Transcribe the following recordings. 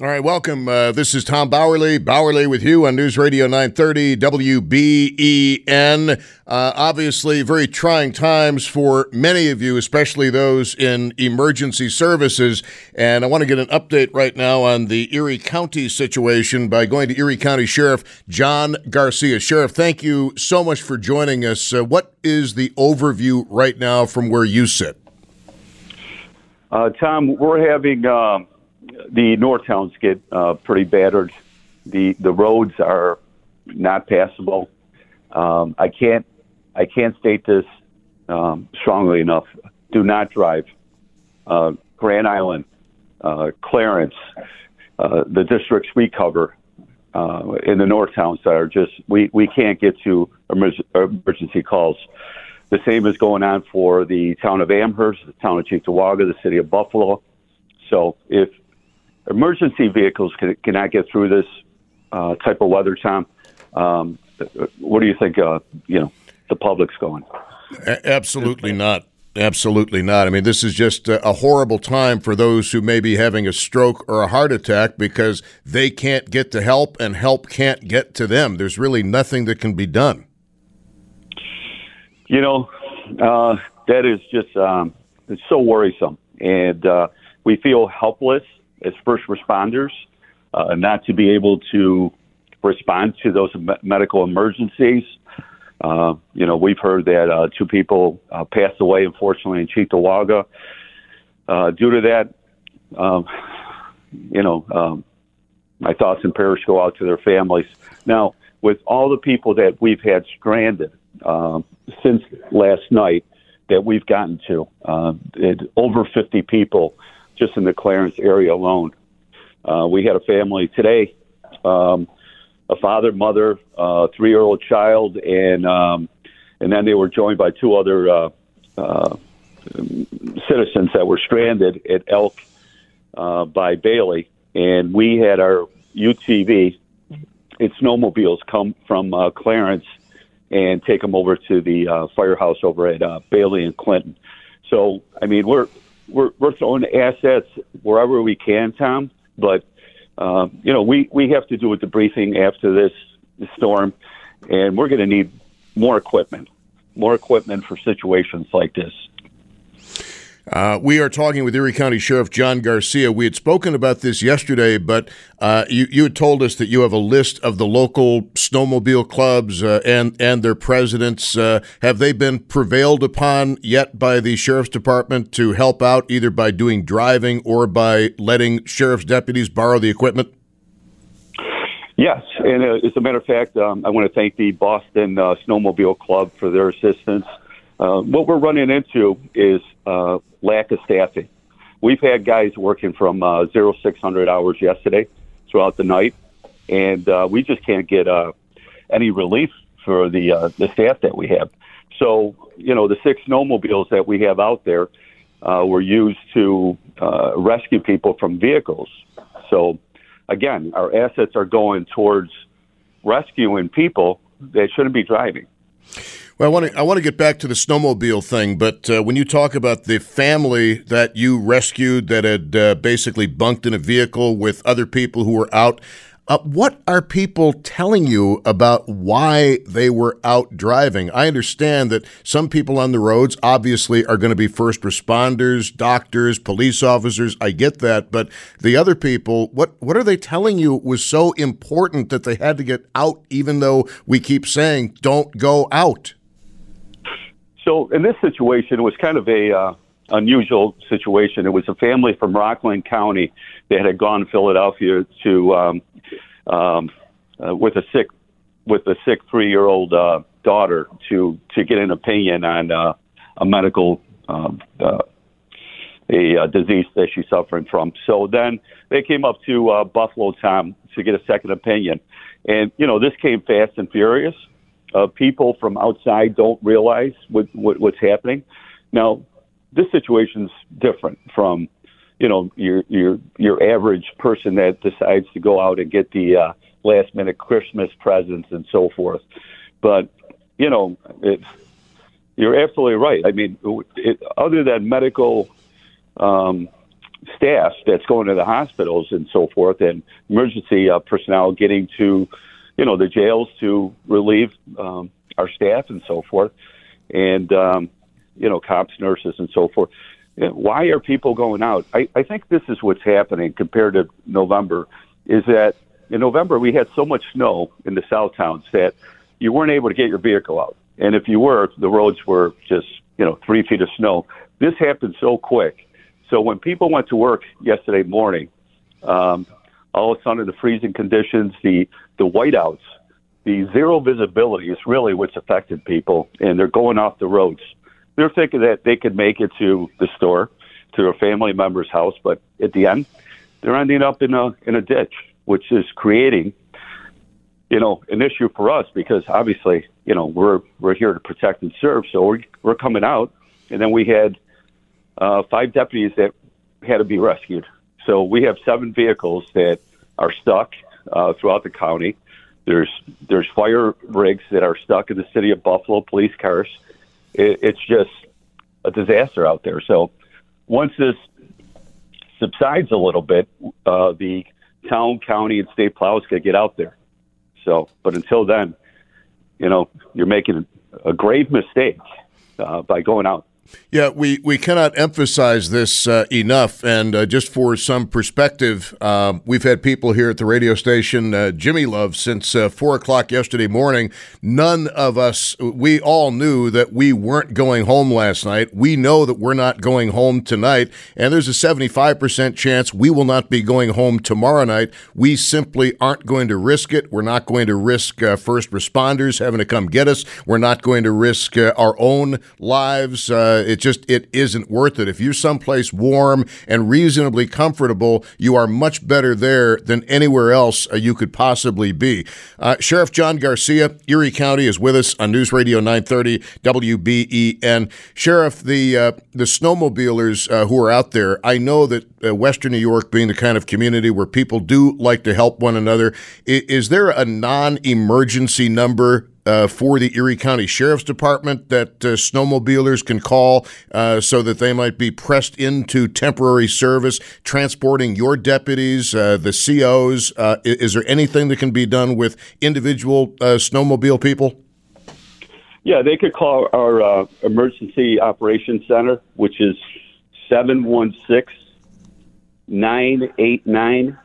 All right, welcome. Uh, this is Tom Bauerle. Bauerle with you on News Radio 930 WBEN. Uh, obviously, very trying times for many of you, especially those in emergency services. And I want to get an update right now on the Erie County situation by going to Erie County Sheriff John Garcia. Sheriff, thank you so much for joining us. Uh, what is the overview right now from where you sit? Uh, Tom, we're having um, the north towns get uh, pretty battered. The the roads are not passable. Um, I can't I can't state this um, strongly enough. Do not drive. Uh, Grand Island, uh, Clarence, uh, the districts we cover uh, in the north towns that are just we we can't get to emergency calls. The same is going on for the town of Amherst, the town of Cheektowaga, the city of Buffalo. So if emergency vehicles can, cannot get through this uh, type of weather, Tom. Um, what do you think? Uh, you know, the public's going. Absolutely not. Absolutely not. I mean, this is just a horrible time for those who may be having a stroke or a heart attack because they can't get to help and help can't get to them. There's really nothing that can be done. You know, uh, that is just um, it's so worrisome, and uh, we feel helpless as first responders, uh, not to be able to respond to those medical emergencies. Uh, you know, we've heard that uh, two people uh, passed away, unfortunately, in Cheektowaga. Uh, due to that, um, you know, um, my thoughts and prayers go out to their families. Now, with all the people that we've had stranded uh, since last night that we've gotten to, uh, it, over 50 people just in the Clarence area alone. Uh, we had a family today, um, a father, mother, uh, three-year-old child, and um, and then they were joined by two other uh, uh, citizens that were stranded at Elk uh, by Bailey, and we had our UTV, its snowmobiles, come from uh, Clarence and take them over to the uh, firehouse over at uh, Bailey and Clinton. So, I mean, we're we're, we're throwing assets wherever we can, Tom. But uh, you know, we we have to do a debriefing after this storm, and we're going to need more equipment, more equipment for situations like this. Uh, we are talking with Erie County Sheriff John Garcia. We had spoken about this yesterday, but uh, you, you had told us that you have a list of the local snowmobile clubs uh, and and their presidents. Uh, have they been prevailed upon yet by the sheriff's department to help out, either by doing driving or by letting sheriff's deputies borrow the equipment? Yes, and uh, as a matter of fact, um, I want to thank the Boston uh, Snowmobile Club for their assistance. What we're running into is uh, lack of staffing. We've had guys working from uh, zero six hundred hours yesterday throughout the night, and uh, we just can't get uh, any relief for the uh, the staff that we have. So you know the six snowmobiles that we have out there uh, were used to uh, rescue people from vehicles. So again, our assets are going towards rescuing people that shouldn't be driving. Well, I want to I want to get back to the snowmobile thing, but uh, when you talk about the family that you rescued that had uh, basically bunked in a vehicle with other people who were out, Uh, what are people telling you about why they were out driving? I understand that some people on the roads obviously are going to be first responders, doctors, police officers. I get that, but the other people, what what are they telling you was so important that they had to get out, even though we keep saying don't go out? So in this situation, it was kind of a uh, unusual situation. It was a family from Rockland County that had gone to Philadelphia to um, um, uh, with a sick with a sick three year old uh, daughter to to get an opinion on uh, a medical um, uh, a uh, disease that she's suffering from. So then they came up to uh, Buffalo Tom to get a second opinion, and you know this came fast and furious. Uh, people from outside don't realize what, what what's happening. Now, this situation's different from you know your your your average person that decides to go out and get the uh, last minute Christmas presents and so forth. But you know, it, you're absolutely right. I mean, it, other than medical um, staff that's going to the hospitals and so forth, and emergency uh, personnel getting to you know the jails to relieve um, our staff and so forth, and um, you know cops, nurses, and so forth why are people going out? I, I think this is what's happening compared to November is that in November we had so much snow in the south towns that you weren't able to get your vehicle out. And if you were, the roads were just, you know, three feet of snow. This happened so quick. So when people went to work yesterday morning, um, all of a sudden the freezing conditions, the, the whiteouts, the zero visibility is really what's affected people, and they're going off the roads they're thinking that they could make it to the store, to a family member's house, but at the end, they're ending up in a in a ditch, which is creating, you know, an issue for us because obviously, you know, we're we're here to protect and serve, so we're we're coming out, and then we had uh, five deputies that had to be rescued. So we have seven vehicles that are stuck uh, throughout the county. There's there's fire rigs that are stuck in the city of Buffalo, police cars it, it's just a disaster out there. So once this subsides a little bit, uh, the town, county, and state plows can get out there. So, but until then, you know, you're making a grave mistake uh, by going out. Yeah, we, we cannot emphasize this uh, enough. And uh, just for some perspective, um, we've had people here at the radio station, uh, Jimmy Love, since uh, 4 o'clock yesterday morning. None of us, we all knew that we weren't going home last night. We know that we're not going home tonight. And there's a 75% chance we will not be going home tomorrow night. We simply aren't going to risk it. We're not going to risk uh, first responders having to come get us. We're not going to risk uh, our own lives. It just it isn't worth it. If you're someplace warm and reasonably comfortable, you are much better there than anywhere else uh, you could possibly be. Uh, Sheriff John Garcia, Erie County, is with us on News Radio 930 WBEN. Sheriff, the uh, the snowmobilers uh, who are out there, I know that uh, Western New York being the kind of community where people do like to help one another, is, is there a non-emergency number uh, for the Erie County Sheriff's Department that uh, snowmobilers can call uh, so that they might be pressed into temporary service, transporting your deputies, uh, the COs? Uh, is there anything that can be done with individual uh, snowmobile people? Yeah, they could call our Emergency Operations Center, which is 716 989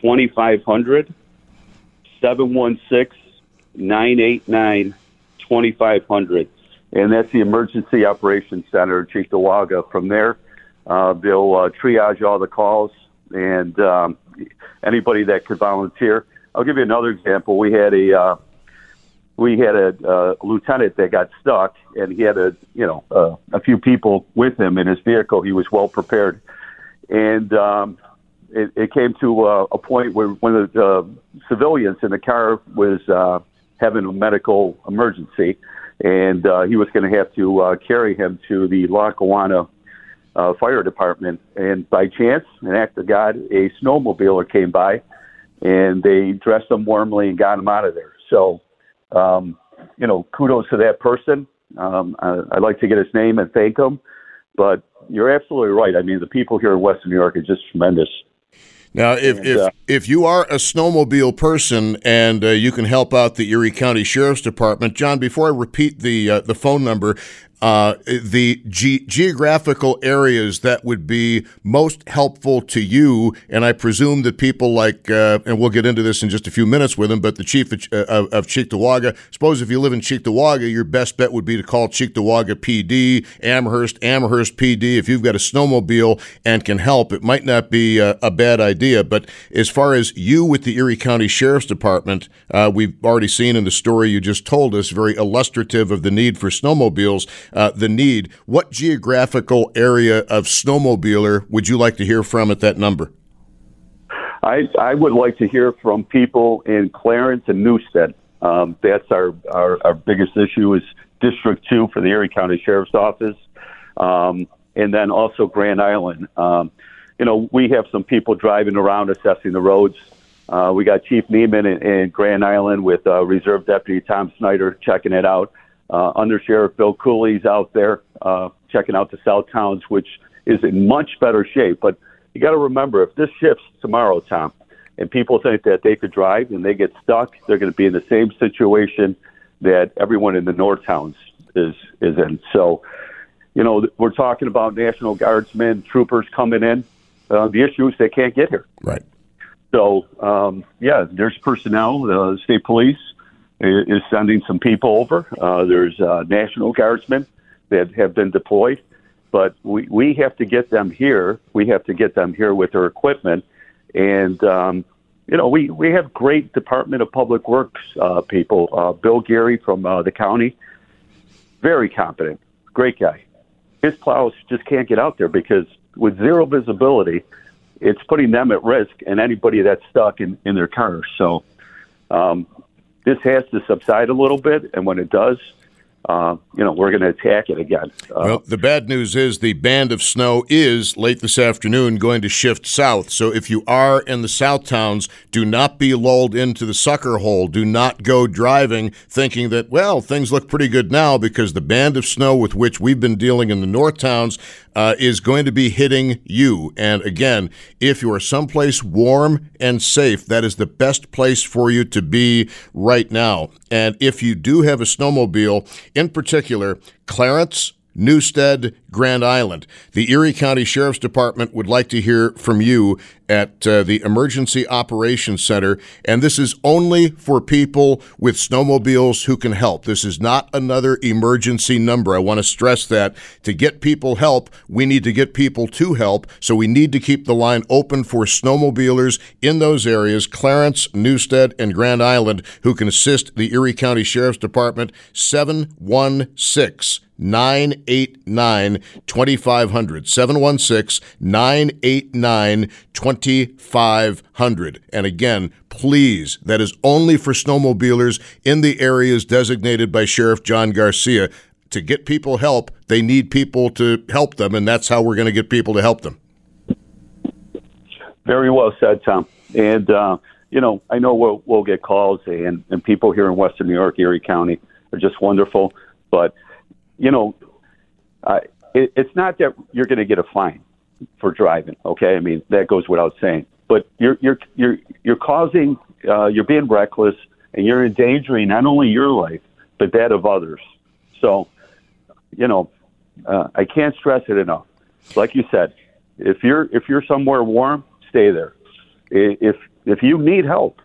2500. 716 989 2500. And that's the Emergency Operations Center, Cheektowaga. From there, uh, they'll uh, triage all the calls and um, anybody that could volunteer. I'll give you another example. We had a uh, we had a uh, lieutenant that got stuck, and he had a you know uh, a few people with him in his vehicle. He was well prepared, and um, it, it came to uh, a point where one of the uh, civilians in the car was uh, having a medical emergency, and uh, he was going to have to uh, carry him to the Lackawanna uh, Fire Department. And by chance, an act of God, a snowmobiler came by, and they dressed him warmly and got him out of there. So, um, you know, kudos to that person. Um, I, I'd like to get his name and thank him. But you're absolutely right. I mean, the people here in Western New York are just tremendous. Now, if And, if, uh, if you are a snowmobile person and uh, you can help out the Erie County Sheriff's Department, John, before I repeat the uh, the phone number, uh, the ge- geographical areas that would be most helpful to you, and I presume that people like, uh, and we'll get into this in just a few minutes with him, but the chief of, uh, of, Cheektowaga, suppose if you live in Cheektowaga, your best bet would be to call Cheektowaga PD, Amherst, Amherst PD. If you've got a snowmobile and can help, it might not be a, a bad idea. But as far as you with the Erie County Sheriff's Department, uh, we've already seen in the story you just told us, very illustrative of the need for snowmobiles, uh, the need. What geographical area of snowmobiler would you like to hear from at that number? I, I would like to hear from people in Clarence and Newstead. Um, that's our, our, our biggest issue is District 2 for the Erie County Sheriff's Office. Um, and then also Grand Island. Um, you know, we have some people driving around assessing the roads. Uh, we got Chief Neiman in, in Grand Island with uh, Reserve Deputy Tom Snyder checking it out. Uh, Under Sheriff Bill Cooley's out there uh, checking out the South Towns, which is in much better shape. But you got to remember, if this shifts tomorrow, Tom, and people think that they could drive and they get stuck, they're going to be in the same situation that everyone in the North Towns is is in. So, you know, we're talking about National Guardsmen, troopers coming in. Uh, the issue is they can't get here. Right. So, um, yeah, there's personnel. The state police is sending some people over. Uh, there's uh, National Guardsmen that have been deployed, but we, we have to get them here. We have to get them here with their equipment. And, um, you know, we, we have great Department of Public Works uh, people. Uh, Bill Geary from uh, the county, very competent, great guy. His plows just can't get out there because with zero visibility, it's putting them at risk and anybody that's stuck in, in their cars. So um, this has to subside a little bit, and when it does, uh, you know, we're going to attack it again. Uh, Well, the bad news is the band of snow is late this afternoon going to shift south. So if you are in the south towns, do not be lulled into the sucker hole. Do not go driving thinking that, well, things look pretty good now because the band of snow with which we've been dealing in the north towns uh, is going to be hitting you. And again, if you are someplace warm and safe, that is the best place for you to be right now. And if you do have a snowmobile, in particular, Clarence, Newstead, Grand Island. The Erie County Sheriff's Department would like to hear from you at uh, the Emergency Operations Center. And this is only for people with snowmobiles who can help. This is not another emergency number. I want to stress that. To get people help, we need to get people to help. So we need to keep the line open for snowmobilers in those areas, Clarence, Newstead, and Grand Island, who can assist the Erie County Sheriff's Department 716 989 2500. 716 989 2500. And again, please, that is only for snowmobilers in the areas designated by Sheriff John Garcia. To get people help, they need people to help them, and that's how we're going to get people to help them. Very well said, Tom. And uh, you know, I know we'll, we'll get calls, and and people here in Western New York, Erie County, are just wonderful. But you know, uh, it, it's not that you're going to get a fine for driving. Okay, I mean that goes without saying. But you're you're you're you're causing, uh, you're being reckless, and you're endangering not only your life but that of others. So, you know, uh, I can't stress it enough. Like you said, if you're if you're somewhere warm, stay there. If if you need help,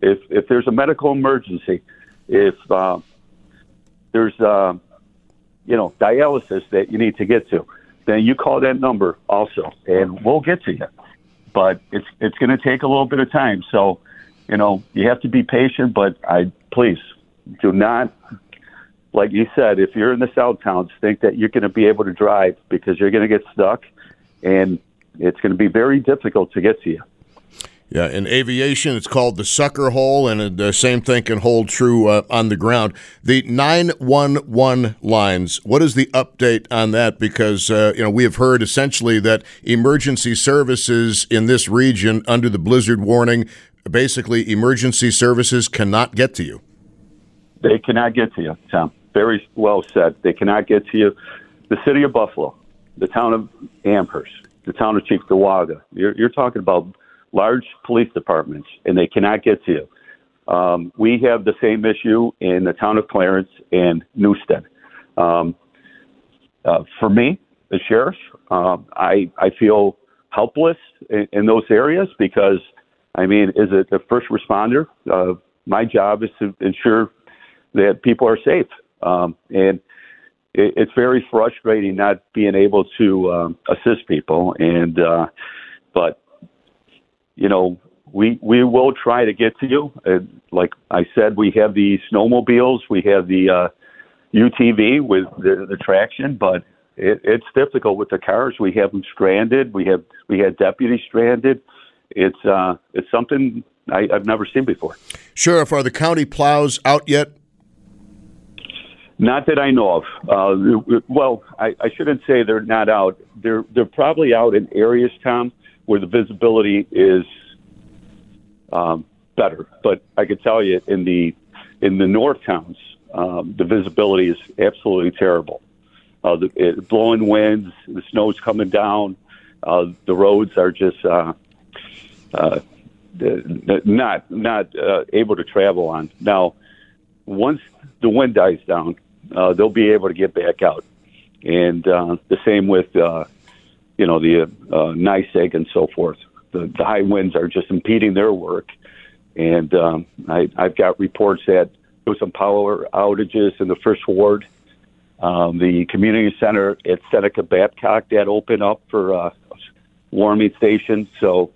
if if there's a medical emergency, if uh, there's uh, you know dialysis that you need to get to, then you call that number also, and we'll get to you. But it's it's going to take a little bit of time, so you know you have to be patient. But I please do not, like you said, if you're in the South Towns, think that you're going to be able to drive because you're going to get stuck, and it's going to be very difficult to get to you. Yeah, in aviation, it's called the sucker hole, and the same thing can hold true uh, on the ground. The 911 lines, what is the update on that? Because, uh, you know, we have heard essentially that emergency services in this region under the blizzard warning, basically, emergency services cannot get to you. They cannot get to you, Tom. Very well said. They cannot get to you. The city of Buffalo, the town of Amherst, the town of Cheektowaga. You're, you're talking about large police departments, and they cannot get to you. Um, we have the same issue in the town of Clarence and Newstead. Um, uh, for me, the sheriff, um, I I feel helpless in, in, those areas because, I mean, as a, a first responder, uh, my job is to ensure that people are safe, um, and it, it's very frustrating not being able to um, assist people. And uh, but you know, we we will try to get to you. And like I said, we have the snowmobiles, we have the uh, UTV with the, the traction, but it, it's difficult with the cars. We have them stranded. We have we had deputies stranded. It's uh, it's something I, I've never seen before. Sheriff, are the county plows out yet? Not that I know of. Uh, well, I, I shouldn't say they're not out. They're they're probably out in areas, Tom, where the visibility is um, better. But I could tell you in the in the north towns, um, the visibility is absolutely terrible. Uh, the it, blowing winds, the snow's coming down. Uh, the roads are just uh, uh, not not uh, able to travel on. Now, once the wind dies down, uh, they'll be able to get back out. And uh, the same with, uh, you know, the uh, NYSEG and so forth. The, the high winds are just impeding their work. And um, I, I've got reports that there was some power outages in the first ward. Um, the community center at Seneca Babcock that opened up for uh, warming stations. So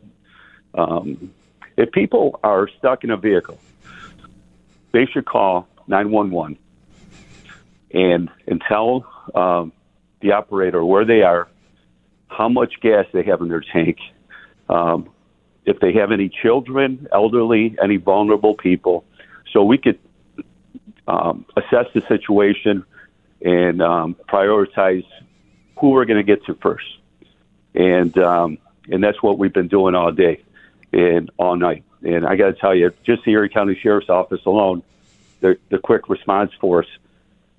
um, if people are stuck in a vehicle, they should call 911 and and tell um, the operator where they are, how much gas they have in their tank, um, if they have any children, elderly, any vulnerable people, so we could um, assess the situation and um, prioritize who we're going to get to first. And um, and that's what we've been doing all day and all night. And I got to tell you, just the Erie County Sheriff's Office alone, the, the quick response force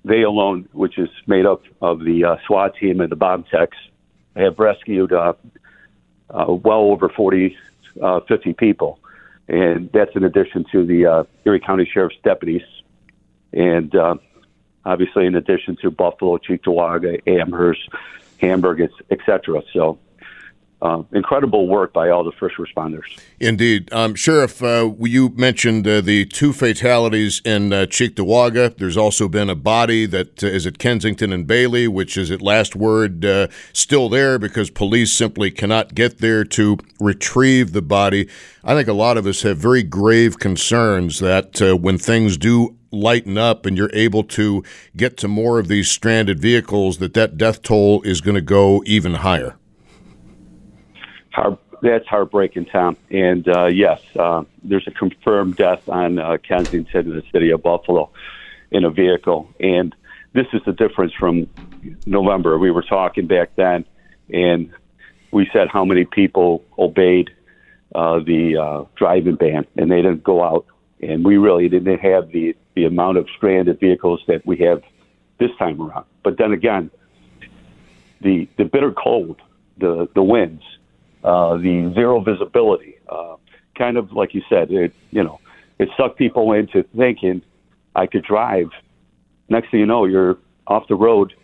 they alone, which is made up of the uh, SWAT team and the bomb techs, have rescued uh, uh, well over 40, uh, 50 people. And that's in addition to the uh, Erie County Sheriff's deputies. And uh, obviously, in addition to Buffalo, Cheektowaga, Amherst, Hamburg, et cetera. So uh, incredible work by all the first responders. Indeed. Um, Sheriff, uh, you mentioned uh, the two fatalities in uh, Cheektowaga. There's also been a body that uh, is at Kensington and Bailey, which is at last word uh, still there because police simply cannot get there to retrieve the body. I think a lot of us have very grave concerns that uh, when things do lighten up and you're able to get to more of these stranded vehicles, that that death toll is going to go even higher heart, that's heartbreaking, Tom. And uh, yes, uh, there's a confirmed death on uh, Kensington in the city of Buffalo in a vehicle. And this is the difference from November. We were talking back then, and we said how many people obeyed uh, the uh, driving ban, and they didn't go out. And we really didn't have the, the amount of stranded vehicles that we have this time around. But then again, the, the bitter cold, the, the winds, uh, the zero visibility. Uh, kind of like you said, it you know, it sucked people into thinking I could drive. Next thing you know, you're off the road,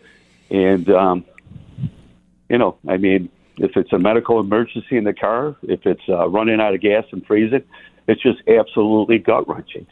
and um, you know, I mean, if it's a medical emergency in the car, if it's uh, running out of gas and freezing, it's just absolutely gut wrenching.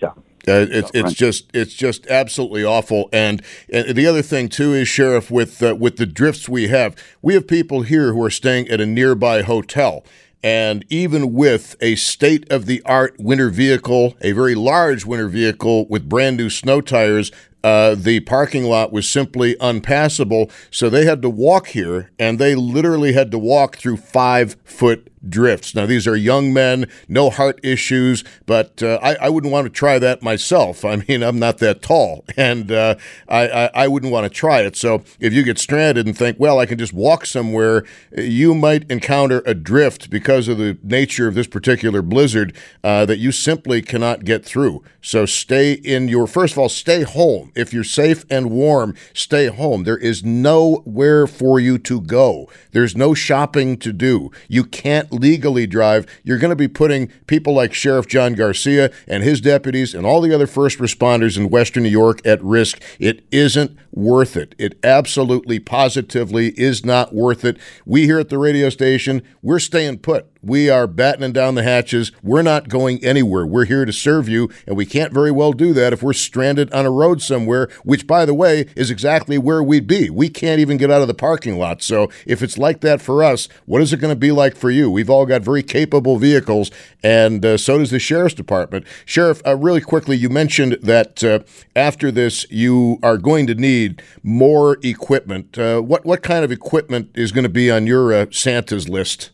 Uh, it's it's just it's just absolutely awful. And, and the other thing too is, sheriff, with uh, with the drifts we have, we have people here who are staying at a nearby hotel. And even with a state of the art winter vehicle, a very large winter vehicle with brand new snow tires, uh, the parking lot was simply unpassable. So they had to walk here, and they literally had to walk through five foot drifts. Now, these are young men, no heart issues, but uh, I, I, wouldn't want to try that myself. I mean, I'm not that tall, and uh, I, I, I, wouldn't want to try it. So, if you get stranded and think, well, I can just walk somewhere, you might encounter a drift because of the nature of this particular blizzard uh, that you simply cannot get through. So, stay in your, first of all, stay home. If you're safe and warm, stay home. There is nowhere for you to go, there's no shopping to do. You can't legally drive, you're going to be putting people like Sheriff John Garcia and his deputies and all the other first responders in Western New York at risk. It isn't worth it. It absolutely, positively is not worth it. We here at the radio station, we're staying put. We are battening down the hatches. We're not going anywhere. We're here to serve you, and we can't very well do that if we're stranded on a road somewhere, which, by the way, is exactly where we'd be. We can't even get out of the parking lot. So if it's like that for us, what is it going to be like for you? We've all got very capable vehicles, and uh, so does the Sheriff's Department. Sheriff, uh, really quickly, you mentioned that uh, after this, you are going to need more equipment. Uh, what, what kind of equipment is going to be on your uh, Santa's list?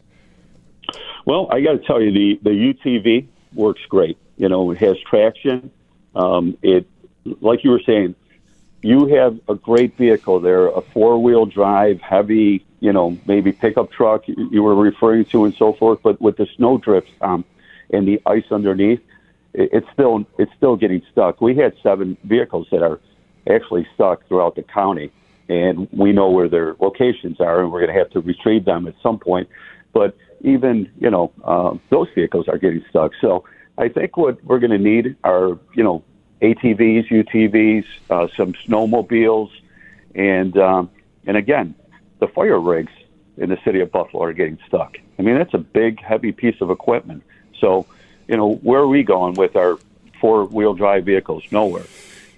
Well, I got to tell you, the the UTV works great. You know, it has traction. Um, it, like you were saying, you have a great vehicle there, a four wheel drive, heavy, you know, maybe pickup truck you were referring to, and so forth. But with the snow drifts um, and the ice underneath, it, it's still it's still getting stuck. We had seven vehicles that are actually stuck throughout the county, and we know where their locations are, and we're going to have to retrieve them at some point. But even you know uh, those vehicles are getting stuck. So I think what we're going to need are you know ATVs, UTVs, uh, some snowmobiles, and um, and again the fire rigs in the city of Buffalo are getting stuck. I mean that's a big, heavy piece of equipment. So you know where are we going with our four-wheel drive vehicles? Nowhere.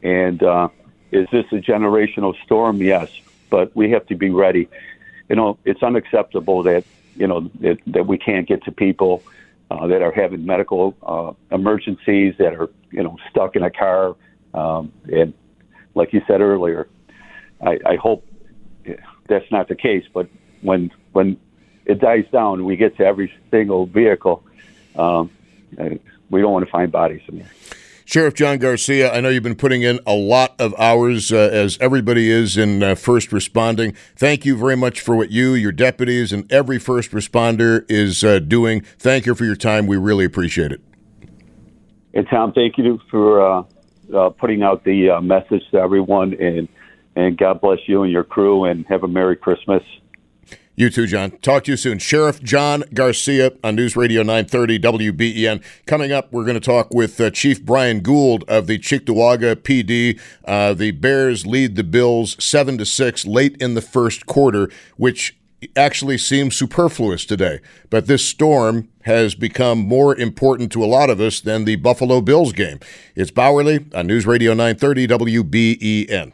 And uh, is this a generational storm? Yes, but we have to be ready. You know, it's unacceptable that you know that, that we can't get to people uh, that are having medical uh, emergencies that are you know stuck in a car um, and like you said earlier I, I hope that's not the case but when when it dies down we get to every single vehicle um, we don't want to find bodies in there Sheriff John Garcia, I know you've been putting in a lot of hours, uh, as everybody is in uh, first responding. Thank you very much for what you, your deputies, and every first responder is uh, doing. Thank you for your time. We really appreciate it. And Tom, thank you for uh, uh, putting out the uh, message to everyone, and and God bless you and your crew, and have a Merry Christmas. You too, John. Talk to you soon. Sheriff John Garcia on News Radio 930 WBEN. Coming up, we're going to talk with uh, Chief Brian Gould of the Cheektowaga PD. Uh, the Bears lead the Bills 7 to 6 late in the first quarter, which actually seems superfluous today. But this storm has become more important to a lot of us than the Buffalo Bills game. It's Bauerle on News Radio 930 WBEN.